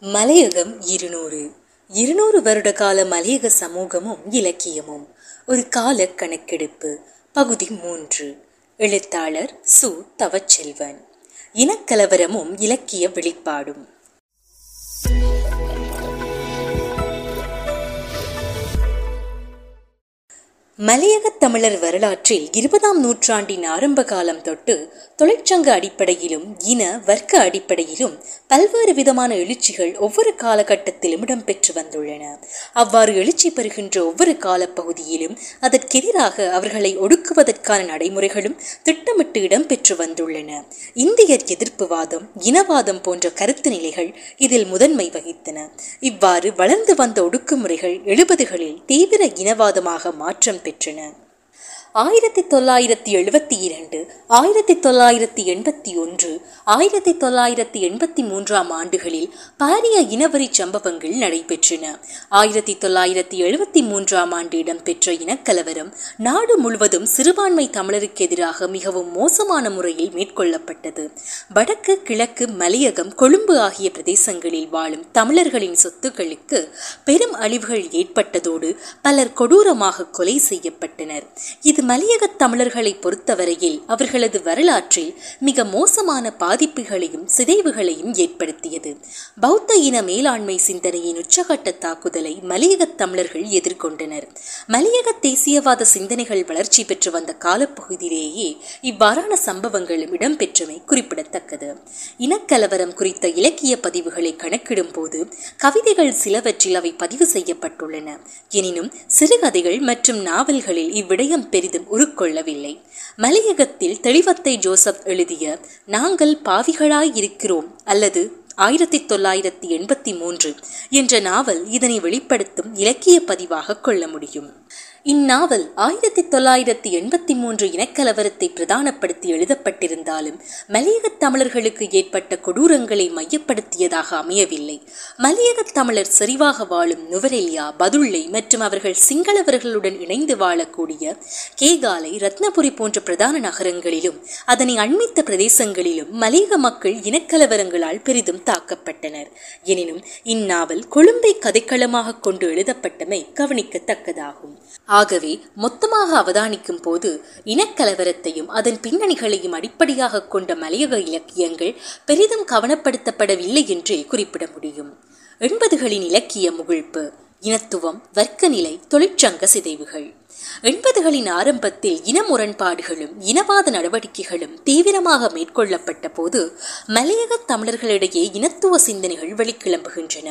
மலையகம் இருநூறு. இருநூறு வருட கால மலையக சமூகமும் இலக்கியமும். ஒரு கால கணக்கெடுப்பு. பகுதி மூன்று. எழுத்தாளர் சு. தவச்செல்வன். இனக்கலவரமும் இலக்கிய வெளிப்பாடும். மலையகத் தமிழர் வரலாற்றில் இருபதாம் நூற்றாண்டின் ஆரம்ப காலம் தொட்டு தொழிற்சங்க அடிப்படையிலும் இன வர்க்க அடிப்படையிலும் பல்வேறு விதமான எழுச்சிகள் ஒவ்வொரு காலகட்டத்திலும் இடம்பெற்று வந்துள்ளன. அவ்வாறு எழுச்சி பெறுகின்ற ஒவ்வொரு காலப்பகுதியிலும் அதற்கெதிராக அவர்களை ஒடுக்குவதற்கான நடைமுறைகளும் திட்டமிட்டு இடம்பெற்று வந்துள்ளன. இந்தியர் எதிர்ப்புவாதம் இனவாதம் போன்ற கருத்து நிலைகள் இதில் முதன்மை வகித்தன. இவ்வாறு வளர்ந்து வந்த ஒடுக்குமுறைகள் எழுபதுகளில் தீவிர இனவாதமாக மாற்றம் பெற்றன ஆயிரத்தி தொள்ளாயிரத்தி எழுபத்தி இரண்டு ஆயிரத்தி தொள்ளாயிரத்தி எண்பத்தி ஒன்று ஆயிரத்தி தொள்ளாயிரத்தி எண்பத்தி மூன்றாம் ஆண்டுகளில் பாரிய இனவரி சம்பவங்கள் நடைபெற்றன. ஆயிரத்தி தொள்ளாயிரத்தி எழுபத்தி மூன்றாம் ஆண்டு இடம்பெற்ற இனக்கலவரம் நாடு முழுவதும் சிறுபான்மை தமிழருக்கு எதிராக மிகவும் மோசமான முறையில் மேற்கொள்ளப்பட்டது. வடக்கு கிழக்கு மலையகம் கொழும்பு ஆகிய பிரதேசங்களில் வாழும் தமிழர்களின் சொத்துக்களுக்கு பெரும் அழிவுகள் ஏற்பட்டதோடு பலர் கொடூரமாக கொலை செய்யப்பட்டனர். இது மலையகத் தமிழர்களை பொறுத்தவரையில் அவர்களது வரலாற்றில் மிக மோசமான பாதிப்புகளையும் சிதைவுகளையும் ஏற்படுத்தியது. பௌத்த இன மேலாண்மை சிந்தனையின் உச்சகட்ட தாக்குதலை மலையகத் தமிழர்கள் எதிர்கொண்டனர். மலையக தேசியவாத சிந்தனைகள் வளர்ச்சி பெற்று வந்த காலப்பகுதியிலேயே இவ்வாறான சம்பவங்களும் இடம்பெற்றமை குறிப்பிடத்தக்கது. இனக்கலவரம் குறித்த இலக்கிய பதிவுகளை கணக்கிடும் போது கவிதைகள் சிலவற்றில் அவை பதிவு செய்யப்பட்டுள்ளன. எனினும் சிறுகதைகள் மற்றும் நாவல்களில் இவ்விடயம் பெரிதும் உருக்கொள்ளவில்லை. மலையகத்தில் தெளிவத்தை ஜோசப் எழுதிய நாங்கள் பாவிகளாய் இருக்கிறோம் அல்லது ஆயிரத்தி தொள்ளாயிரத்தி எண்பத்தி மூன்று என்ற நாவல் இதனை வெளிப்படுத்தும் இலக்கிய பதிவாக கொள்ள முடியும். இந்நாவல் ஆயிரத்தி தொள்ளாயிரத்தி எண்பத்தி மூன்று இனக்கலவரத்தை பிரதானப்படுத்தி எழுதப்பட்டிருந்தாலும் மலையகத் தமிழர்களுக்கு ஏற்பட்ட கொடூரங்களை மையப்படுத்தியதாக அமையவில்லை. மலையகத் தமிழர் செறிவாக வாழும் நுவரெலியா பதுள்ளை மற்றும் அவர்கள் சிங்களவர்களுடன் இணைந்து வாழக்கூடிய கேகாலை ரத்னபுரி போன்ற பிரதான நகரங்களிலும் அதனை அண்மித்த பிரதேசங்களிலும் மலையக மக்கள் இனக்கலவரங்களால் பெரிதும் தாக்கப்பட்டனர். எனினும் இந்நாவல் கொழும்பை கதைக்களமாக கொண்டு எழுதப்பட்டமை கவனிக்கத்தக்கதாகும். ஆகவே மொத்தமாக அவதானிக்கும் போது இனக்கலவரத்தையும் அதன் பின்னணிகளையும் அடிப்படையாக கொண்ட மலையக இலக்கியங்கள் பெரிதும் கவனப்படுத்தப்படவில்லை என்றே குறிப்பிட முடியும். எண்பதுகளின் இலக்கிய முகிழ்ப்பு இனத்துவம் வர்க்கநிலை தொழிற்சங்க சிதைவுகள். எண்பதுகளின் ஆரம்பத்தில் இன முரண்பாடுகளும் இனவாத நடவடிக்கைகளும் தீவிரமாக மேற்கொள்ளப்பட்ட போது மலையக தமிழர்களிடையே இனத்துவ சிந்தனைகள் வெளிக்கிளம்புகின்றன.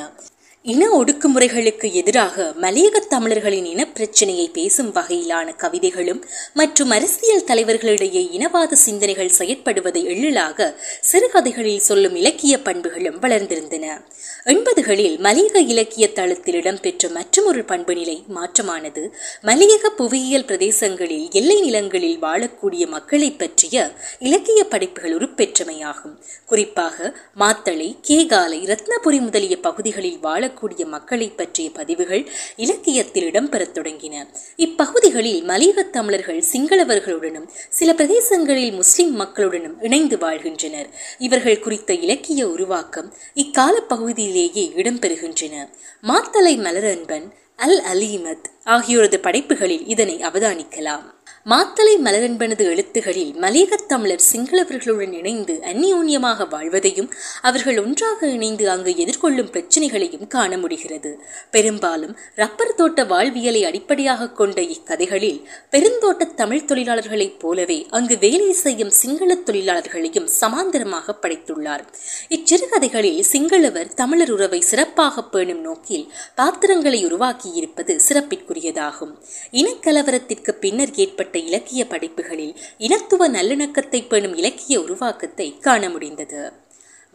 இன ஒடுக்குமுறைகளுக்கு எதிராக மலையக தமிழர்களின் இனப்பிரச்சினையை பேசும் வகையிலான கவிதைகளும் மற்றும் அரசியல் தலைவர்களிடையே இனவாத சிந்தனைகள் செயற்படுவதை எள்ளலாக சிறுகதைகளில் சொல்லும் இலக்கிய பண்புகளும் வளர்ந்திருந்தன. எண்பதுகளில் மலையக இலக்கிய தளத்தில் இடம்பெற்ற மற்றொரு பண்பு நிலை மாற்றமானது மலையக புவியியல் பிரதேசங்களில் எல்லை நிலங்களில் வாழக்கூடிய மக்களை பற்றிய இலக்கிய படைப்புகள் உருப்பெற்றமையாகும். குறிப்பாக மாத்தளை கேகாலை ரத்னபுரி முதலிய பகுதிகளில் வாழ வாழக்கூடிய மக்களை பற்றிய பதிவுகள் இலக்கியத்தில் இடம்பெறத் தொடங்கின. இப்பகுதிகளில் மலையகத் தமிழர்கள் சிங்களவர்களுடனும் சில பிரதேசங்களில் முஸ்லிம் மக்களுடனும் இணைந்து வாழ்கின்றனர். இவர்கள் குறித்த இலக்கிய உருவாக்கம் இக்கால பகுதியிலேயே இடம்பெறுகின்றன. மாத்தலை மலரன்பன் அல் அலீமத் ஆகியோரது படைப்புகளில் இதனை அவதானிக்கலாம். மாத்தலை மலரன்பனது எழுத்துகளில் மலையகத் தமிழர் சிங்களவர்களுடன் இணைந்து அந்நியோன்யமாக வாழ்வதையும் அவர்கள் ஒன்றாக இணைந்து அங்கு எதிர்கொள்ளும் பிரச்சனைகளையும் காண முடிகிறது. பெரும்பாலும் ரப்பர் தோட்ட வாழ்வியலை அடிப்படையாக கொண்ட இக்கதைகளில் பெருந்தோட்ட தமிழ் தொழிலாளர்களைப் போலவே அங்கு வேலை செய்யும் சிங்கள தொழிலாளர்களையும் சமாந்தரமாக படைத்துள்ளார். இச்சிறுகதைகளில் சிங்களவர் தமிழர் உறவை சிறப்பாக பேணும் நோக்கில் பாத்திரங்களை உருவாக்கியிருப்பது சிறப்பிற்குரியதாகும். இனக்கலவரத்திற்கு பின்னர் ஏற்பட்ட இலக்கிய படைப்புகளில் இனத்துவ நல்லிணக்கத்தை பேணும் இலக்கிய உருவாக்கத்தை காண முடிந்தது.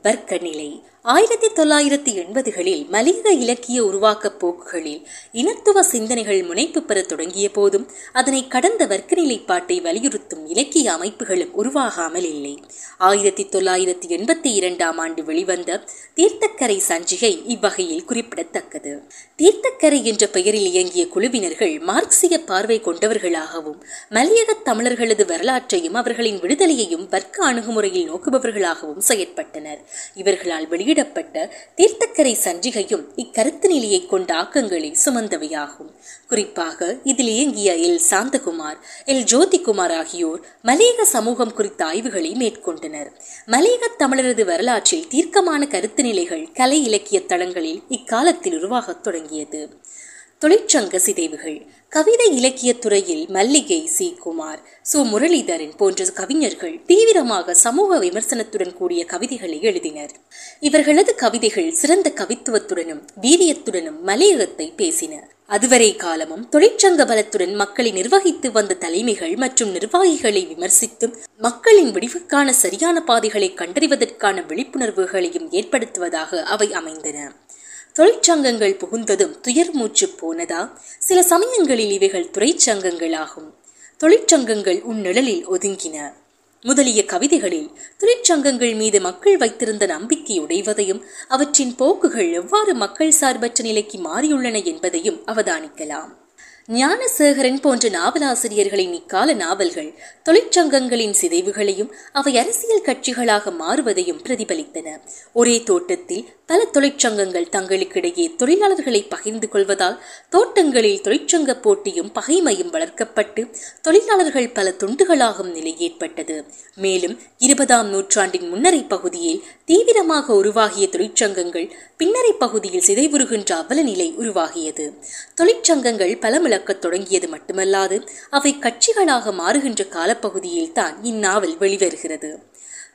வர்க்க நிலை ஆயிரத்தி தொள்ளாயிரத்தி எண்பதுகளில் மலிக இலக்கிய உருவாக்க போக்குகளில் இனத்துவ சிந்தனைகள் முனைப்பு பெற தொடங்கிய போதும் அதனை கடந்த வர்க்க நிலைப்பாட்டை வலியுறுத்தும் இலக்கிய அமைப்புகளும் உருவாகாமல் இல்லை. ஆயிரத்தி தொள்ளாயிரத்தி எண்பத்தி இரண்டாம் ஆண்டு வெளிவந்த தீர்த்தக்கரை சஞ்சிகை இவ்வகையில் குறிப்பிடத்தக்கது. தீர்த்தக்கரை என்ற பெயரில் இயங்கிய குழுவினர்கள் மார்க்சிய பார்வை கொண்டவர்களாகவும் மலையக தமிழர்களது வரலாற்றையும் அவர்களின் விடுதலையையும் வர்க்க அணுகுமுறையில் நோக்குபவர்களாகவும் செயற்பட்டனர். இவர்களால் வெளியே வெளியிடப்பட்ட தீர்த்தக்கரை சஞ்சிகையும் இக்கருத்து நிலையை கொண்ட ஆக்கங்களை சுமந்தவையாகும். குறிப்பாக இதில் இயங்கிய எல். சாந்தகுமார் எல். ஜோதிகுமார் ஆகியோர் மலையக சமூகம் குறித்த ஆய்வுகளை மேற்கொண்டனர். மலையக தமிழரது வரலாற்றில் தீர்க்கமான கருத்து நிலைகள் கலை இலக்கிய தளங்களில் இக்காலத்தில் உருவாகத் தொடங்கியது. தொழிற்சங்க சிதைவுகள். கவிதை இலக்கிய துறையில் மல்லிகை சி. குமார் சு. முரளிதரன் போன்ற கவிஞர்கள் தீவிரமாக சமூக விமர்சனத்துடன் கூடிய கவிதைகளை எழுதினர். இவர்களது கவிதைகள் சிறந்த கவித்துவத்துடனும் வீரியத்துடனும் மலையகத்தை பேசின. அதுவரை காலமும் தொழிற்சங்க பலத்துடன் மக்களை நிர்வகித்து வந்த தலைமைகள் மற்றும் நிர்வாகிகளை விமர்சித்தும் மக்களின் விடிவுக்கான சரியான பாதைகளை கண்டறிவதற்கான விழிப்புணர்வுகளையும் ஏற்படுத்துவதாக அவை அமைந்தன. தொழிற்சங்கங்கள் புகுந்ததும் துயர் மூச்சு போனதா? சில சமயங்களில் இவைகள் துறைச்சங்கங்களாகும். தொழிற்சங்கங்கள் உன்னிழலில் ஒதுங்கின. முதலிய கவிதைகளில் தொழிற்சங்கங்கள் மீது மக்கள் வைத்திருந்த நம்பிக்கை உடைவதையும் அவற்றின் போக்குகள் எவ்வாறு மக்கள் சார்பற்ற நிலைக்கு மாறியுள்ளன என்பதையும் அவதானிக்கலாம். ஞானசேகரன் போன்ற நாவலாசிரியர்களின் இக்கால நாவல்கள் தொழிற்சங்கங்களின் சிதைவுகளையும் அவை அரசியல் கட்சிகளாக மாறுவதையும் பிரதிபலித்தன. ஒரே தோட்டத்தில் பல தொழிற்சங்கங்கள் தங்களுக்கிடையே தொழிலாளர்களை பகிர்ந்து கொள்வதால் தோட்டங்களில் தொழிற்சங்க போட்டியும் பகைமையும் வளர்க்கப்பட்டு தொழிலாளர்கள் பல துண்டுகளாகும் நிலை ஏற்பட்டது. மேலும் இருபதாம் நூற்றாண்டின் முன்னரை பகுதியில் தீவிரமாக உருவாகிய தொழிற்சங்கங்கள் பின்னரை பகுதியில் சிதைவுறுகின்ற அவல நிலை உருவாகியது. தொழிற்சங்கங்கள் பலமிழக்கத் தொடங்கியது மட்டுமல்லாது அவை கட்சிகளாக மாறுகின்ற காலப்பகுதியில் தான் இந்நாவல் வெளிவருகிறது.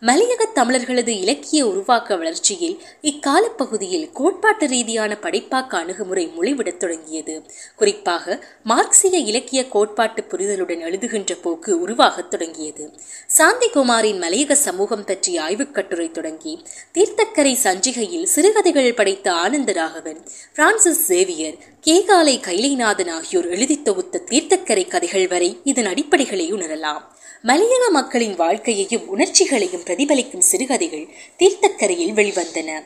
மலையக தமிழர்களது இலக்கிய உருவாக்க வளர்ச்சியில் இக்காலப்பகுதியில் கோட்பாட்டு ரீதியான படைப்பாக்க அணுகுமுறை முளைவிடத் தொடங்கியது. குறிப்பாக மார்க்சிய இலக்கிய கோட்பாட்டு புரிதலுடன் எழுதுகின்ற போக்கு உருவாகத் தொடங்கியது. சாந்திகுமாரின் மலையக சமூகம் பற்றிய ஆய்வுக் கட்டுரை தொடங்கி தீர்த்தக்கரை சஞ்சிகையில் சிறுகதைகள் படைத்த ஆனந்தராகவன் பிரான்சிஸ் சேவியர் கேகாலை கைலைநாதன் ஆகியோர் எழுதி தொகுத்த தீர்த்தக்கரை கதைகள் வரை இதன் அடிப்படைகளை உணரலாம். மலையக மக்களின் வாழ்க்கையையும் உணர்ச்சிகளையும் பிரதிபலிக்கும் சிறுகதைகள் தீர்த்தக்கரையில் வெளிவந்தன.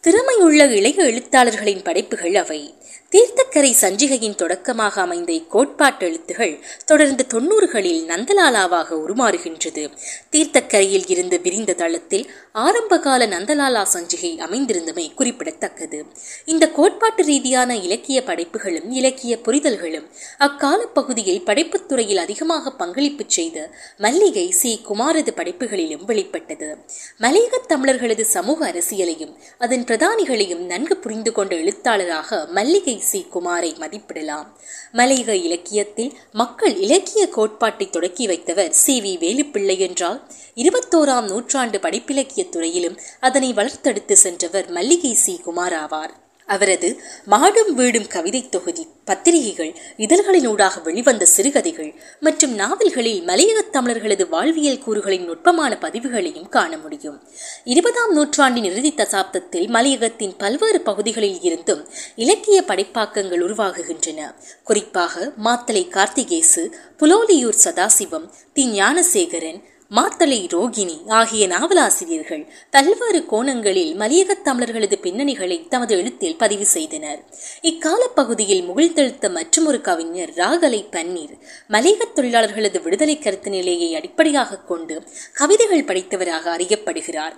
திறமையுள்ள இளைய எழுத்தாளர்களின் படைப்புகள் அவை. தீர்த்தக்கரை சஞ்சிகையின் தொடக்கமாக அமைந்த இக்கோட்பாட்டு எழுத்துகள் தொடர்ந்து தொன்னூறுகளில் நந்தலாலாவாக உருமாறுகின்றது. தீர்த்தக்கரையில் இருந்து விரிந்த தளத்தில் ஆரம்பகால நந்தலாலா சஞ்சிகை அமைந்திருந்தமை குறிப்பிடத்தக்கது. இந்த கோட்பாட்டு ரீதியான இலக்கிய படைப்புகளும் இலக்கிய புரிதல்களும் அக்கால பகுதியில் படைப்புத் துறையில் அதிகமாக பங்களிப்பு செய்த மல்லிகை சி. குமாரது படைப்புகளிலும் வெளிப்பட்டது. மலையகத் தமிழர்களது சமூக அரசியலையும் அதன் பிரதானிகளையும் நன்கு புரிந்து கொண்ட எழுத்தாளராக மல்லிகை சி குமாரை மதிப்பிடலாம். மலையக இலக்கியத்தில் மக்கள் இலக்கிய கோட்பாட்டை தொடக்கி வைத்தவர் சி. வி. வேலுப்பிள்ளை என்றால் இருபத்தோராம் நூற்றாண்டு படிப்பிலக்கிய துறையிலும் அதனை வளர்த்தெடுத்து சென்றவர் மல்லிகை சி குமார் ஆவார். அவரது மாடும் வீடும் கவிதை தொகுதி பத்திரிகைகள் இதழ்களினூடாக வெளிவந்த சிறுகதைகள் மற்றும் நாவல்களில் மலையகத் தமிழர்களது வாழ்வியல் கூறுகளின் நுட்பமான பதிவுகளையும் காண முடியும். இருபதாம் நூற்றாண்டின் இறுதி தசாப்தத்தில் மலையகத்தின் பல்வேறு பகுதிகளில் இருந்தும் இலக்கிய படைப்பாக்கங்கள் உருவாகுகின்றன. குறிப்பாக மாத்தலை கார்த்திகேசு புலோலியூர் சதாசிவம் தி ஞானசேகரன் மாத்தலை ரோகிணி ஆகிய நாவலாசிரியர்கள் பல்வேறு கோணங்களில் மலையகத் தமிழர்களது பின்னணிகளை தமது எழுத்தில் பதிவு செய்தனர். இக்காலப்பகுதியில் முகிழ்த்தெழுத்த மற்றொரு கவிஞர் ராகலை பன்னீர் மலையகத் தொழிலாளர்களது விடுதலை கருத்து நிலையை அடிப்படையாக கொண்டு கவிதைகள் படைத்தவராக அறியப்படுகிறார்.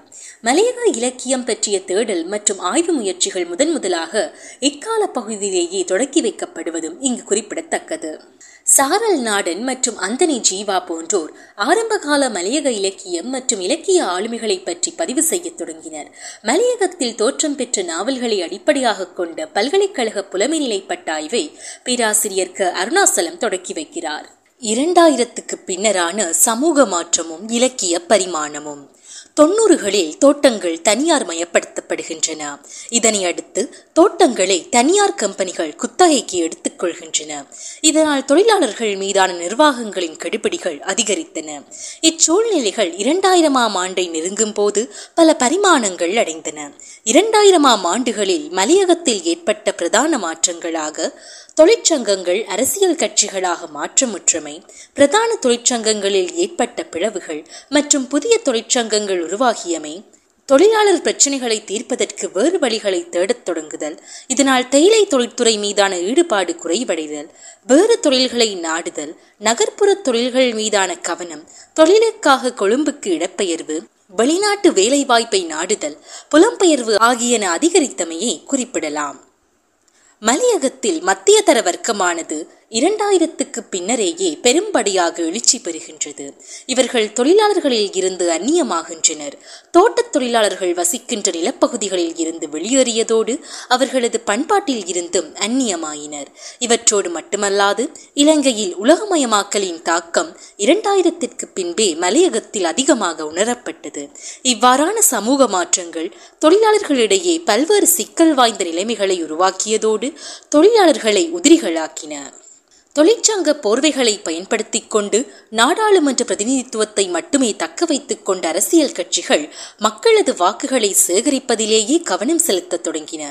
மலையக இலக்கியம் பற்றிய தேடல் மற்றும் ஆய்வு முயற்சிகள் முதன் முதலாக இக்கால பகுதியிலேயே தொடக்கி வைக்கப்படுவதும் இங்கு குறிப்பிடத்தக்கது. சாரல் நாடன் மற்றும் அந்தனி ஜீவா போன்றோர் ஆரம்பகால மலையக இலக்கியம் மற்றும் இலக்கிய ஆளுமைகளை பற்றி பதிவு செய்யத் தொடங்கினர். மலையகத்தில் தோற்றம் பெற்ற நாவல்களை அடிப்படையாக கொண்ட பல்கலைக்கழக புலமைநிலை பட்டாய்வை பேராசிரியர் க. அருணாசலம் தொடக்கி வைக்கிறார். இரண்டாயிரத்துக்கு பின்னரான சமூக மாற்றமும் இலக்கிய பரிமாணமும். தொன்னூறுகளில் தோட்டங்கள் தனியார் மயப்படுத்தப்படுகின்றன. இதனை அடுத்து தோட்டங்களை தனியார் கம்பெனிகள் குத்தகைக்கு எடுத்துக்கொள்கின்றன இதனால் தொழிலாளர்கள் மீதான நிர்வாகங்களின் கெடுபிடிகள் அதிகரித்தன. இச்சூழ்நிலைகள் இரண்டாயிரமாம் ஆண்டை நெருங்கும் போது பல பரிமாணங்கள் அடைந்தன. இரண்டாயிரமாம் ஆண்டுகளில் மலையகத்தில் ஏற்பட்ட பிரதான மாற்றங்களாக தொழிற்சங்கங்கள் அரசியல் கட்சிகளாக மாற்றமுற்றமை பிரதான தொழிற்சங்கங்களில் ஏற்பட்ட பிளவுகள் மற்றும் புதிய தொழிற்சங்கங்கள் உருவாகியமை தொழிலாளர் பிரச்சனைகளை தீர்ப்பதற்கு வேறு வழிகளை தேடத் தொடங்குதல் இதனால் தேயிலை தொழிற்துறை மீதான ஈடுபாடு குறைவடைதல் வேறு தொழில்களை நாடுதல் நகர்ப்புற தொழில்கள் மீதான கவனம் தொழிலுக்காக கொழும்புக்கு இடப்பெயர்வு வெளிநாட்டு வேலைவாய்ப்பை நாடுதல் புலம்பெயர்வு ஆகியன அதிகரித்தமையை குறிப்பிடலாம். மலையகத்தில் மத்திய தர வர்க்கமானது இரண்டாயிரத்துக்கு பின்னரேயே பெரும்படியாக எழுச்சி பெறுகின்றது. இவர்கள் தொழிலாளர்களில் இருந்து அந்நியமாகின்றனர். தோட்டத் தொழிலாளர்கள் வசிக்கின்ற நிலப்பகுதிகளில் இருந்து வெளியேறியதோடு அவர்களது பண்பாட்டில் இருந்தும் அந்நியமாயினர். இவற்றோடு மட்டுமல்லாது இலங்கையில் உலகமயமாக்கலின் தாக்கம் இரண்டாயிரத்திற்கு பின்பே மலையகத்தில் அதிகமாக உணரப்பட்டது. இவ்வாறான சமூக மாற்றங்கள் தொழிலாளர்களிடையே பல்வேறு சிக்கல் வாய்ந்த நிலைமைகளை உருவாக்கியதோடு தொழிலாளர்களை உதிரிகளாக்கின. தொழிற்சங்க போர்வைகளை பயன்படுத்தி கொண்டு நாடாளுமன்ற பிரதிநிதித்துவத்தை மட்டுமே தக்க வைத்துக் கொண்ட அரசியல் கட்சிகள் மக்களது வாக்குகளை சேகரிப்பதிலேயே கவனம் செலுத்த தொடங்கின.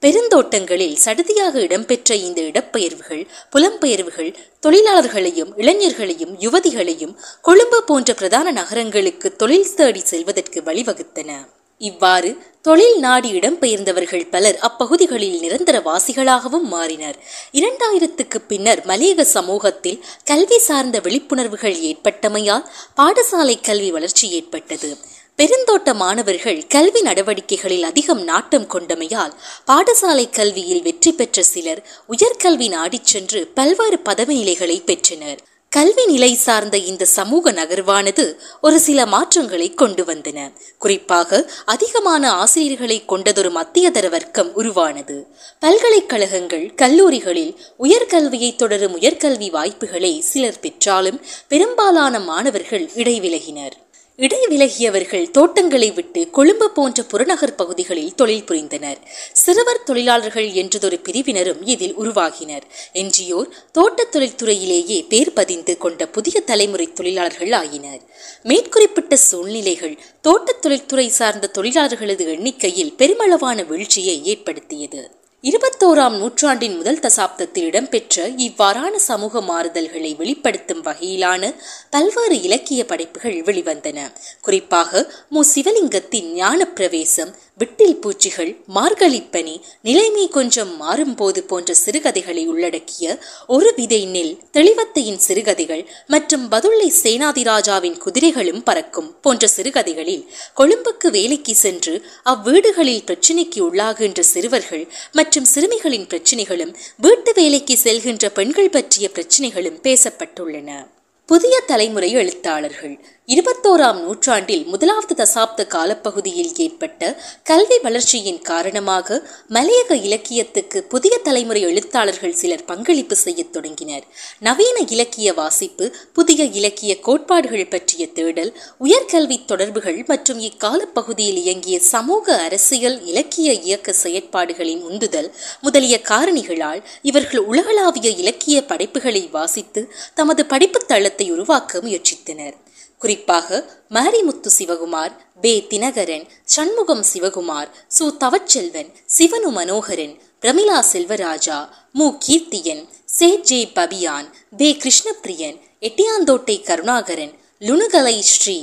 பெருந்தோட்டங்களில் சடுதியாக இடம்பெற்ற இந்த இடப்பெயர்வுகள் புலம்பெயர்வுகள் தொழிலாளர்களையும் இளைஞர்களையும் யுவதிகளையும் கொழும்பு போன்ற பிரதான நகரங்களுக்கு தொழில் தேடி செல்வதற்கு வழிவகுத்தன. இவ்வாறு தொழில் நாடி இடம்பெயர்ந்தவர்கள் பலர் அப்பகுதிகளில் நிரந்தர வாசிகளாகவும் மாறினர். இரண்டாயிரத்துக்கு பின்னர் மலையக சமூகத்தில் கல்வி சார்ந்த விழிப்புணர்வுகள் ஏற்பட்டமையால் பாடசாலை கல்வி வளர்ச்சி ஏற்பட்டது. பெருந்தோட்ட மாணவர்கள் கல்வி நடவடிக்கைகளில் அதிகம் நாட்டம் கொண்டமையால் பாடசாலை கல்வியில் வெற்றி பெற்ற சிலர் உயர்கல்வி நாடிச் சென்று பல்வேறு பதவி நிலைகளை பெற்றனர். கல்வி நிலை சார்ந்த இந்த சமூக நகர்வானது ஒரு சில மாற்றங்களை கொண்டு வந்தன. குறிப்பாக அதிகமான ஆசிரியர்களை கொண்டதொரு மத்தியதர வர்க்கம் உருவானது. பல்கலைக்கழகங்கள் கல்லூரிகளில் உயர்கல்வியை தொடரும் உயர்கல்வி வாய்ப்புகளை சிலர் பெற்றாலும் பெரும்பாலான மாணவர்கள் இடைவிலகினர். இடைவிலகியவர்கள் தோட்டங்களை விட்டு கொழும்பு போன்ற புறநகர் பகுதிகளில் தொழில் புரிந்தனர். சிறுவர் தொழிலாளர்கள் என்றதொரு பிரிவினரும் இதில் உருவாகினர். என்ஜியோர் தோட்டத் தொழில்துறையிலேயே பேர் பதிந்து கொண்ட புதிய தலைமுறை தொழிலாளர்கள் ஆயினர். மேற்குறிப்பிட்ட சூழ்நிலைகள் தோட்டத் தொழில்துறை சார்ந்த தொழிலாளர்களது எண்ணிக்கையில் பெருமளவான வீழ்ச்சியை ஏற்படுத்தியது. இருபத்தோராம் நூற்றாண்டின் முதல் தசாப்தத்தில் இடம்பெற்ற இவ்வாறான சமூக மாறுதல்களை வெளிப்படுத்தும் வகையிலான பல்வேறு இலக்கிய படைப்புகள் வெளிவந்தன. குறிப்பாக மு. சிவலிங்கத்தின் ஞான பிரவேசம் விட்டில் பூச்சிகள் மார்கழிப்பனி நிலைமை கொஞ்சம் மாறும்போது போன்ற சிறுகதைகளை உள்ளடக்கிய ஒரு விதை நெல் தெளிவத்தையின் சிறுகதைகள் மற்றும் பதுள்ளை சேனாதிராஜாவின் குதிரைகளும் பறக்கும் போன்ற சிறுகதைகளில் கொழும்புக்கு வேலைக்கு சென்று அவ்வீடுகளில் பிரச்சினைக்கு உள்ளாகின்ற சிறுவர்கள் மற்றும் சிறுமிகளின் பிரச்சினைகளும் வீட்டு வேலைக்கு செல்கின்ற பெண்கள் பற்றிய பிரச்சினைகளும் பேசப்பட்டுள்ளன. புதிய தலைமுறை எழுத்தாளர்கள். இருபத்தோராம் நூற்றாண்டில் முதலாவது தசாப்த காலப்பகுதியில் ஏற்பட்ட கல்வி வளர்ச்சியின் காரணமாக மலையக இலக்கியத்துக்கு புதிய தலைமுறை எழுத்தாளர்கள் சிலர் பங்களிப்பு செய்யத் தொடங்கினர். நவீன இலக்கிய வாசிப்பு புதிய இலக்கிய கோட்பாடுகள் பற்றிய தேடல் உயர்கல்வி தொடர்புகள் மற்றும் இக்காலப்பகுதியில் இயங்கிய சமூக அரசியல் இலக்கிய இயக்க செயற்பாடுகளின் உந்துதல் முதலிய காரணிகளால் இவர்கள் உலகளாவிய இலக்கிய படைப்புகளை வாசித்து தமது படிப்புத் தளத்தை உருவாக்க முயற்சித்தனர். குறிப்பாக மாரிமுத்து சிவகுமார் பே தினகரன் சண்முகம் சிவகுமார் சு Thavachelvan சிவனு Manoharan Pramila Selvaraja Mu Keerthiyan Se J Fabian Pe Krishnapriyan Yatiyantota Karunakaran Lunugala Sri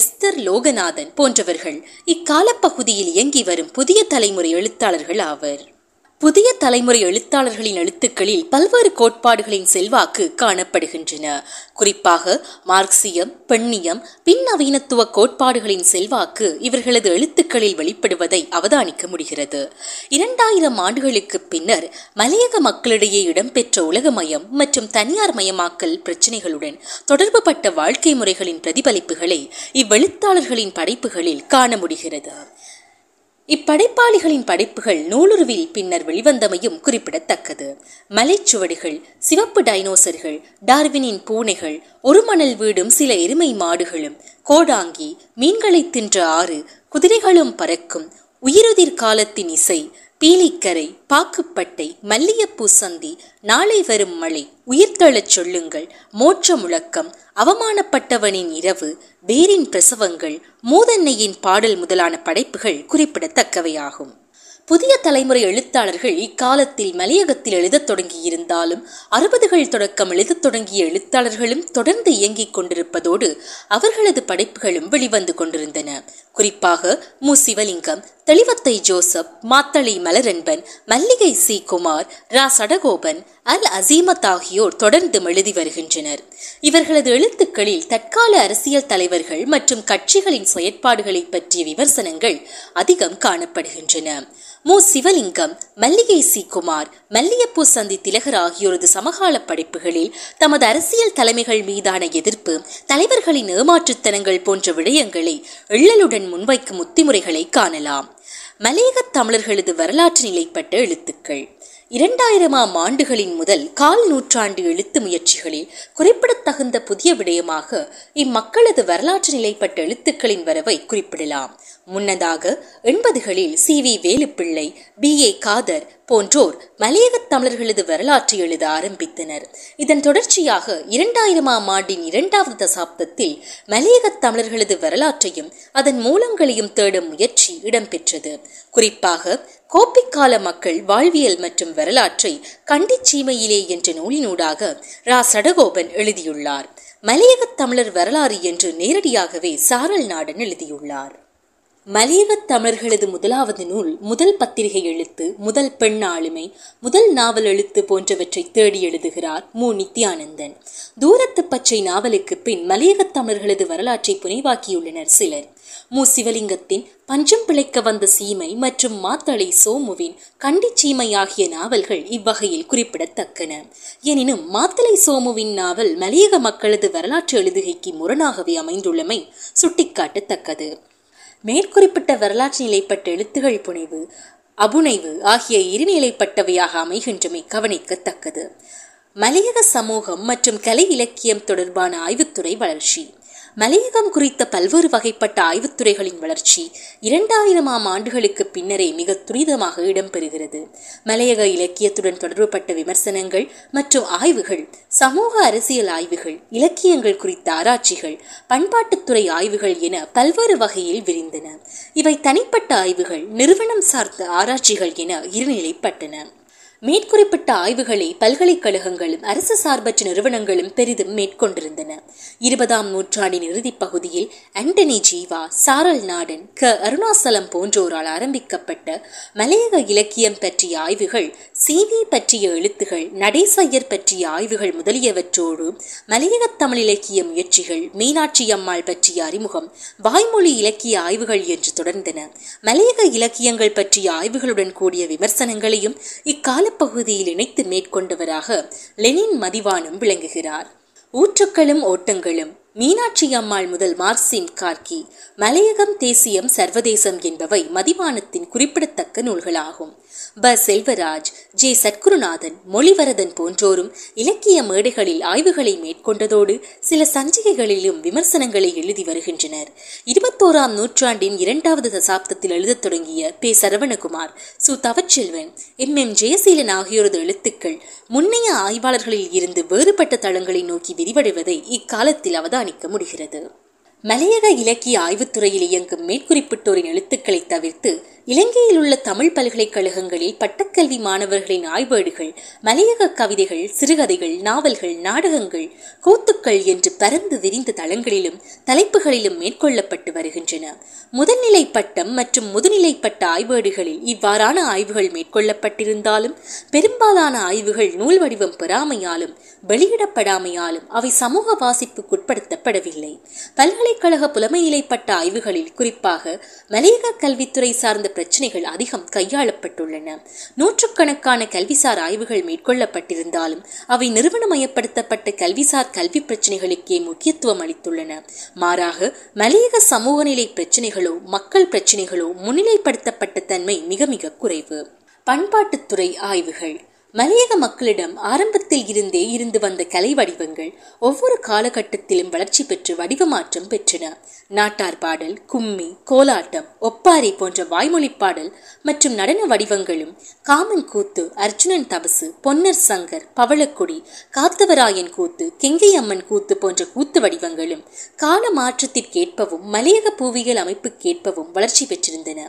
Esther Loganathan போன்றவர்கள் இக்காலப்பகுதியில் இயங்கி வரும் புதிய தலைமுறை எழுத்தாளர்கள் ஆவர். புதிய தலைமுறை எழுத்தாளர்களின் எழுத்துக்களில் பல்வேறு கோட்பாடுகளின் செல்வாக்கு காணப்படுகின்றன. குறிப்பாக மார்க்சியம் பெண்ணியம் பின்னவீனத்துவ கோட்பாடுகளின் செல்வாக்கு இவர்களது எழுத்துக்களில் வெளிப்படுவதை அவதானிக்க முடிகிறது. இரண்டாயிரம் ஆண்டுகளுக்கு பின்னர் மலையக மக்களிடையே இடம்பெற்ற உலகமயம் மற்றும் தனியார் மயமாக்கல் பிரச்சினைகளுடன் தொடர்புபட்ட வாழ்க்கை முறைகளின் பிரதிபலிப்புகளை இவ்வெழுத்தாளர்களின் படைப்புகளில் காண முடிகிறது. இப்படைப்பாளிகளின் படைப்புகள் நூலுருவில் பின்னர் வெளிவந்தமையும் குறிப்பிடத்தக்கது. மலைச்சுவடிகள் சிவப்பு டைனோசர்கள் டார்வினின் பூனைகள் ஒரு மணல் வீடும் சில எருமை மாடுகளும் கோடாங்கி மீன்களை தின்ற ஆறு குதிரைகளும் பறக்கும் உயிருதிர் காலத்தின் இசை பீலிக்கரை பாக்குப்பட்டை மல்லியப்பூ சந்தி நாளை வரும் மழை உயிர்த்தெழச் சொல்லுங்கள் மோட்ச முழக்கம் அவமானப்பட்டவனின் இரவு பேரின் பிரசவங்கள் மூதன்னையின் பாடல் முதலான படைப்புகள் குறிப்பிடத்தக்கவையாகும். புதிய தலைமுறை எழுத்தாளர்கள் இக்காலத்தில் மலையகத்தில் எழுதத் தொடங்கியிருந்தாலும் அறுபதுகள் தொடக்கம் எழுதத் தொடங்கிய எழுத்தாளர்களும் தொடர்ந்து இயங்கிக் கொண்டிருப்பதோடு அவர்களது படைப்புகளும் வெளிவந்து கொண்டிருந்தன. குறிப்பாக மு. Sivalingam Thelivathai Joseph Matale Malaranban Mallikai C. Kumar ரா. சடகோபன் அல் அசீமத் ஆகியோர் தொடர்ந்து எழுதி வருகின்றனர். இவர்களது எழுத்துக்களில் தற்கால அரசியல் தலைவர்கள் மற்றும் கட்சிகளின் செயற்பாடுகளை பற்றிய விமர்சனங்கள் அதிகம் காணப்படுகின்றன. மு. சிவலிங்கம் மல்லிகை சி. குமார் மல்லியப்பூ சந்தி திலகர் ஆகியோரது சமகால படைப்புகளில் தமது அரசியல் தலைமைகள் மீதான எதிர்ப்பு தலைவர்களின் ஏமாற்றுத்தனங்கள் போன்ற விடயங்களை எள்ளலுடன் முன்வைக்கும் உத்திமுறைகளை காணலாம். மலையகத் தமிழர்களது வரலாற்று நிலைப்பட்ட எழுத்துக்கள். இரண்டாயிரமாம் ஆண்டுகளின் முதல் கால் நூற்றாண்டு எழுத்து முயற்சிகளில் குறிப்பிடத்தகுந்த புதிய விடயமாக இம்மக்களது வரலாற்று நிலைப்பட்ட எழுத்துக்களின் வரவை குறிப்பிடலாம். முன்னதாக எண்பதுகளில் C V Veluppillai P A Kader போன்றோர் மலையகத் தமிழர்களது வரலாற்றை எழுத ஆரம்பித்தனர். இதன் தொடர்ச்சியாக இரண்டாயிரமாம் ஆண்டின் இரண்டாவது தசாப்தத்தில் மலையகத் தமிழர்களது வரலாற்றையும் அதன் மூலங்களையும் தேடும் முயற்சி இடம்பெற்றது. குறிப்பாக கோப்பிக்கால மக்கள் வாழ்வியல் மற்றும் வரலாற்றை கண்டிச்சீமையிலே என்ற நூலினூடாக ரா. சடகோபன் எழுதியுள்ளார். மலையகத் தமிழர் வரலாறு என்று நேரடியாகவே சாரல் நாடன் எழுதியுள்ளார். மலையகத் தமிழர்களது முதலாவது நூல் முதல் பத்திரிகை எழுத்து முதல் பெண் ஆளுமை முதல் நாவல் எழுத்து போன்றவற்றை தேடி எழுதுகிறார் மு. நித்யானந்தன். தூரத்து பச்சை நாவலுக்கு பின் மலையகத் தமிழர்களது வரலாற்றை புனைவாக்கியுள்ளனர் சிலர். மு சிவலிங்கத்தின் பஞ்சம் பிழைக்க வந்த சீமை மற்றும் மாத்தளை சோமுவின் கண்டி சீமை ஆகிய நாவல்கள் இவ்வகையில் குறிப்பிடத்தக்கன. எனினும் மாத்தளை சோமுவின் நாவல் மலையக மக்களது வரலாற்று எழுதுகைக்கு முரணாகவே அமைந்துள்ளமை சுட்டிக்காட்டத்தக்கது. மேற்குறிப்பிட்ட வரலாற்று நிலைப்பட்ட எழுத்துகள் புனைவு அபுனைவு ஆகிய இருநிலைப்பட்டவையாக அமைகின்றமை கவனிக்கத்தக்கது. மலையக சமூகம் மற்றும் கலை இலக்கியம் தொடர்பான ஆய்வுத்துறை வளர்ச்சி. மலையகம் குறித்த பல்வேறு வகைப்பட்ட ஆய்வுத்துறைகளின் வளர்ச்சி இரண்டாயிரமாம் ஆண்டுகளுக்கு பின்னரே மிக துரிதமாக இடம்பெறுகிறது. மலையக இலக்கியத்துடன் தொடர்புபட்ட விமர்சனங்கள் மற்றும் ஆய்வுகள் சமூக அரசியல் ஆய்வுகள் இலக்கியங்கள் குறித்த ஆராய்ச்சிகள் பண்பாட்டுத்துறை ஆய்வுகள் என பல்வேறு வகையில் விரிந்தன. இவை தனிப்பட்ட ஆய்வுகள் நிறுவனம் சார்ந்த ஆராய்ச்சிகள் என இருநிலைப்பட்டன. மேற்குறிப்பிட்ட ஆய்வுகளை பல்கலைக்கழகங்களும் அரசு சார்பற்ற நிறுவனங்களும் பெரிதும் மேற்கொண்டிருந்தன. இருபதாம் நூற்றாண்டின் இறுதிப் பகுதியில் ஆண்டனி ஜீவா சாரல் நாடன் க. அருணாசலம் போன்றோரால் ஆரம்பிக்கப்பட்ட மலையக இலக்கியம் பற்றிய ஆய்வுகள் சிவி பற்றிய எழுத்துகள் நடேசையர் பற்றிய ஆய்வுகள் முதலியவற்றோடு மலையகத் தமிழ் இலக்கிய முயற்சிகள் மீனாட்சி அம்மாள் பற்றிய அறிமுகம் வாய்மொழி இலக்கிய ஆய்வுகள் என்று தொடர்ந்தன. மலையக இலக்கியங்கள் பற்றிய ஆய்வுகளுடன் கூடிய விமர்சனங்களையும் இக்கால பகுதியில் இணைத்து மேற்கொண்டவராக லெனின் மதிவானும் விளங்குகிறார். ஊற்றுக்களும் ஓட்டங்களும் மீனாட்சி அம்மாள் முதல் மார்சிம் கார்கி மலையகம் தேசியம் சர்வதேசம் என்பவை மதிவானத்தின் குறிப்பிடத்தக்க நூல்களாகும். ப. செல்வராஜ் ஜே. சத்குருநாதன் மொழிவரதன் போன்றோரும் இலக்கிய மேடைகளில் ஆய்வுகளை மேற்கொண்டதோடு சில சஞ்சிகைகளிலும் விமர்சனங்களை எழுதி வருகின்றனர். இருபத்தோராம் நூற்றாண்டின் இரண்டாவது தசாப்தத்தில் எழுதத் தொடங்கிய பே. சரவணகுமார் சு. தவச்செல்வன் எம். எம். ஜெயசீலன் ஆகியோரது எழுத்துக்கள் முன்னைய ஆய்வாளர்களில் இருந்து வேறுபட்ட தளங்களை நோக்கி விரிவடைவதை இக்காலத்தில் கண்காணிக்க முடிகிறது. மலையக இலக்கிய ஆய்வுத்துறையில் இயங்கும் மேற்குறிப்பிட்டோரின் எழுத்துக்களை தவிர்த்து இலங்கையில் உள்ள தமிழ் பல்கலைக்கழகங்களில் பட்டக்கல்வி மாணவர்களின் ஆய்வேடுகள் மலையக கவிதைகள் சிறுகதைகள் நாவல்கள் நாடகங்கள் கூத்துக்கள் என்று பரந்து விரிந்த தளங்களிலும் தலைப்புகளிலும் மேற்கொள்ளப்பட்டு வருகின்றன. முதல்நிலை பட்டம் மற்றும் முதுநிலை பட்ட ஆய்வேடுகளில் இவ்வாறான ஆய்வுகள் மேற்கொள்ளப்பட்டிருந்தாலும் பெரும்பாலான ஆய்வுகள் நூல் வடிவம் பெறாமையாலும் வெளியிடப்படாமையாலும் அவை சமூக வாசிப்புக்குட்படுத்தப்படவில்லை. பல்கலை பல்கலைக்கழக புலமையிலைப்பட்ட ஆய்வுகளில் குறிப்பாக மலையக கல்வித்துறை சார்ந்த பிரச்சனைகள் அதிகம் கையாளப்பட்டுள்ளன. நூற்றுக்கணக்கான கல்விசார் ஆய்வுகள் மேற்கொள்ளப்பட்டிருந்தாலும் அவை நிறுவனமயப்படுத்தப்பட்ட கல்விசார் கல்வி பிரச்சனைகளுக்கே முக்கியத்துவம் அளித்துள்ளன. மாறாக மலையக சமூக நிலை பிரச்சனைகளோ மக்கள் பிரச்சனைகளோ முன்னிலைப்படுத்தப்பட்ட தன்மை மிக மிக குறைவு. பண்பாட்டுத்துறை ஆய்வுகள். மலையக மக்களிடம் ஆரம்பத்தில் இருந்தே இருந்து வந்த கலை வடிவங்கள் ஒவ்வொரு காலகட்டத்திலும் வளர்ச்சி பெற்று வடிவமாற்றம் பெற்றன. நாட்டார் பாடல் கும்மி கோலாட்டம் ஒப்பாரி போன்ற வாய்மொழி பாடல் மற்றும் நடன வடிவங்களும் காமன் கூத்து அர்ஜுனன் தபசு பொன்னர் சங்கர் பவளக்குடி காத்தவராயன் கூத்து கெங்கை அம்மன் கூத்து போன்ற கூத்து வடிவங்களும் கால மாற்றத்திற்கேற்பவும் மலையக பூவியல் அமைப்புக்கேற்பவும் வளர்ச்சி பெற்றிருந்தன.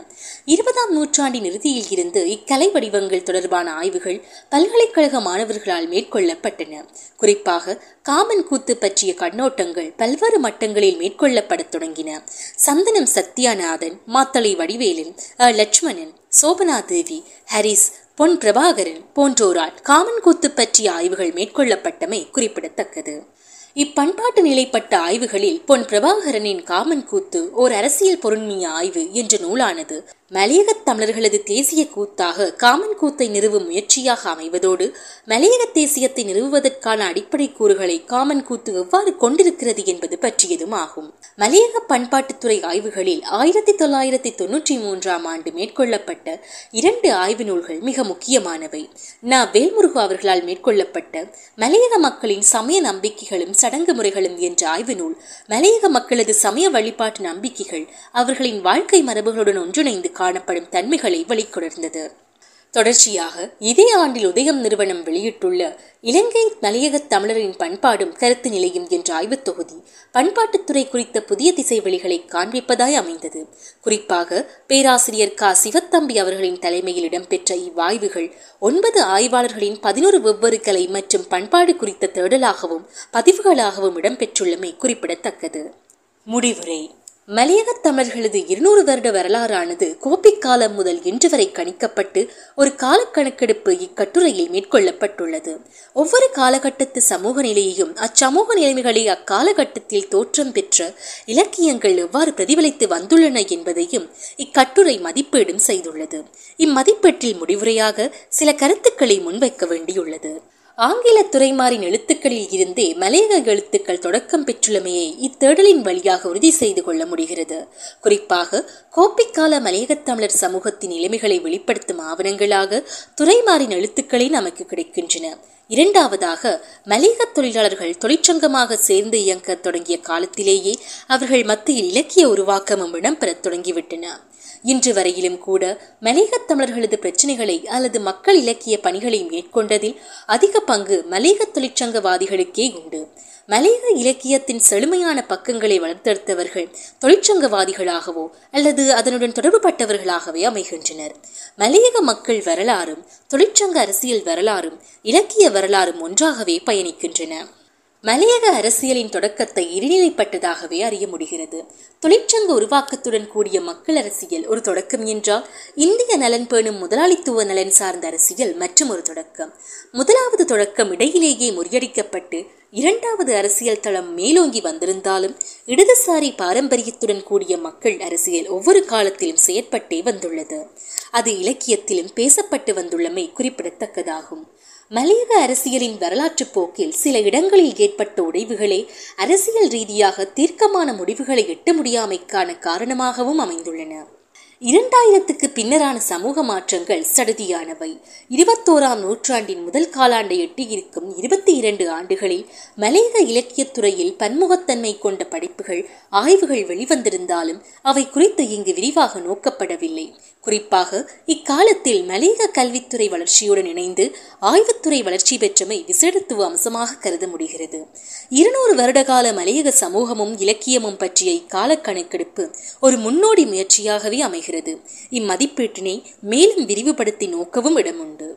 இருபதாம் நூற்றாண்டின் இறுதியில் இருந்து இக்கலை வடிவங்கள் தொடர்பான ஆய்வுகள் பல்கலைக்கழக மாணவர்களால் மேற்கொள்ளப்பட்டன. குறிப்பாக காமன் கூத்து பற்றிய கண்ணோட்டங்கள் பல்வேறு மட்டங்களில் மேற்கொள்ளப்படத் தொடங்கின. சந்தனம் சத்யாநாதன் மாத்தளை வடிவேலன் அ. லட்சுமணன் சோபனா தேவி ஹரிஸ் பொன் பிரபாகரன் போன்றோரால் காமன் கூத்து பற்றிய ஆய்வுகள் மேற்கொள்ளப்பட்டமை குறிப்பிடத்தக்கது. இப்பண்பாட்டு நிலைப்பட்ட ஆய்வுகளில் பொன் பிரபாகரனின் காமன் கூத்து ஓர் அரசியல் பொருண்மைய ஆய்வு என்ற நூலானது மலையகத் தமிழர்களது தேசிய கூத்தாக காமன் கூத்தை நிறுவும் முயற்சியாக அமைவதோடு மலையக தேசியத்தை நிறுவுவதற்கான அடிப்படை கூறுகளை காமன் கூத்து எவ்வாறு கொண்டிருக்கிறது என்பது பற்றியதும் ஆகும். மலையக பண்பாட்டுத்துறை ஆய்வுகளில் ஆயிரத்தி தொள்ளாயிரத்தி தொன்னூற்றி மூன்றாம் ஆண்டு மேற்கொள்ளப்பட்ட இரண்டு ஆய்வு நூல்கள் மிக முக்கியமானவை. ந. வேல்முருகு அவர்களால் மேற்கொள்ளப்பட்ட மலையக மக்களின் சமய நம்பிக்கைகளும் சடங்கு முறைகளும் என்ற ஆய்வு நூல் மலையக மக்களது சமய வழிபாட்டு நம்பிக்கைகள் அவர்களின் வாழ்க்கை மரபுகளுடன் ஒன்றிணைந்து காணப்படும் தன்மைகளை வெளிக்கொணர்ந்தது. தொடர்ச்சியாக இதே ஆண்டில் உதயம் நிறுவனம் வெளியிட்டுள்ள இலங்கை மலையக தமிழரின் பண்பாடும் கருத்து நிலையும் என்ற ஆய்வுத் தொகுதி பண்பாட்டுத்துறை குறித்த புதிய திசைவெளிகளை காண்பிப்பதாய் அமைந்தது. குறிப்பாக பேராசிரியர் க. சிவத்தம்பி அவர்களின் தலைமையில் இடம்பெற்ற இவ்வாய்வுகள் ஒன்பது ஆய்வாளர்களின் பதினோரு வெவ்வேறு கலை மற்றும் பண்பாடு குறித்த தேடலாகவும் பதிவுகளாகவும் இடம்பெற்றுள்ளமை குறிப்பிடத்தக்கது. முடிவுரை. மலையகத் தமிழர்களது இருநூறு வருட வரலாறானது கோப்பிக்காலம் முதல் இன்று வரை கணிக்கப்பட்டு ஒரு காலக்கணக்கெடுப்பு இக்கட்டுரையில் மேற்கொள்ளப்பட்டுள்ளது. ஒவ்வொரு காலகட்டத்து சமூக நிலையையும் அச்சமூக நிலைமைகளை அக்காலகட்டத்தில் தோற்றம் பெற்ற இலக்கியங்கள் எவ்வாறு பிரதிபலித்து வந்துள்ளன என்பதையும் இக்கட்டுரை மதிப்பீடும் செய்துள்ளது. இம்மதிப்பீட்டில் முடிவுரையாக சில கருத்துக்களை முன்வைக்க வேண்டியுள்ளது. ஆங்கில துறைமாரின் எழுத்துக்களில் இருந்தே மலையக எழுத்துக்கள் தொடக்கம் பெற்றுள்ளமையை இத்தேடலின் வழியாக உறுதி செய்து கொள்ள முடிகிறது. குறிப்பாக கோப்பிக்கால மலையகத் தமிழர் சமூகத்தின் நிலைமைகளை வெளிப்படுத்தும் ஆவணங்களாக துறைமாரின் எழுத்துக்களே நமக்கு கிடைக்கின்றன. இரண்டாவதாக மலையக தொழிலாளர்கள் தொழிற்சங்கமாக சேர்ந்து இயங்க தொடங்கிய காலத்திலேயே அவர்கள் மத்தியில் இலக்கிய உருவாக்கமும் இடம்பெறத் தொடங்கிவிட்டன. இன்று வரையிலும் கூட மலையகத் தமிழர்களது பிரச்சனைகளை அல்லது மக்கள் இலக்கிய பணிகளை மேற்கொண்டதில் அதிக பங்கு மலையக தொழிற்சங்கவாதிகளுக்கே உண்டு. மலையக இலக்கியத்தின் செழுமையான பக்கங்களை வளர்த்தெடுத்தவர்கள் தொழிற்சங்கவாதிகளாகவோ அல்லது அதனுடன் தொடர்புபட்டவர்களாகவே அமைகின்றனர். மலையக மக்கள் வரலாறும் தொழிற்சங்க அரசியல் வரலாறும் இலக்கிய வரலாறும் ஒன்றாகவே பயணிக்கின்றன. மலையக அரசியலின் தொடக்கத்தை இடைநிலைப்பட்டதாகவே அறிய முடிகிறது. தொழிற்சங்க உருவாக்கத்துடன் கூடிய மக்கள் அரசியல் ஒரு தொடக்கம் என்றால் இந்திய நலன் பேணும் முதலாளித்துவ நலன் சார்ந்த அரசியல் மற்றும் ஒரு தொடக்கம். முதலாவது தொடக்கம் இடையிலேயே முறியடிக்கப்பட்டு இரண்டாவது அரசியல் தளம் மேலோங்கி வந்திருந்தாலும் இடதுசாரி பாரம்பரியத்துடன் கூடிய மக்கள் அரசியல் ஒவ்வொரு காலத்திலும் செயற்பட்டே வந்துள்ளது. அது இலக்கியத்திலும் பேசப்பட்டு வந்துள்ளமை குறிப்பிடத்தக்கதாகும். மலையக அரசியலின் வரலாற்று போக்கில் சில இடங்களில் ஏற்பட்ட உடைவுகளே அரசியல் ரீதியாக தீர்க்கமான முடிவுகளை எட்ட முடியாமைக்கான காரணமாகவும் அமைந்துள்ளன. இரண்டாயிரத்துக்கு பின்னரான சமூக மாற்றங்கள் சடுதியானவை. இருபத்தோராம் நூற்றாண்டின் முதல் காலாண்டை எட்டியிருக்கும் இருபத்தி இரண்டு ஆண்டுகளில் மலையக இலக்கியத்துறையில் பன்முகத்தன்மை கொண்ட படைப்புகள் ஆய்வுகள் வெளிவந்திருந்தாலும் அவை குறித்து இங்கு விரிவாக நோக்கப்படவில்லை. குறிப்பாக இக்காலத்தில் மலையக கல்வித்துறை வளர்ச்சியுடன் இணைந்து ஆய்வுத்துறை வளர்ச்சி பெற்றமை விசேடத்துவ அம்சமாக கருத முடிகிறது. இருநூறு வருடகால மலையக சமூகமும் இலக்கியமும் பற்றிய இக்கால கணக்கெடுப்பு ஒரு முன்னோடி முயற்சியாகவே அமைகிறது. இம்மதிப்பீட்டினை மேலும் விரிவுபடுத்தி நோக்கவும் இடமுண்டு.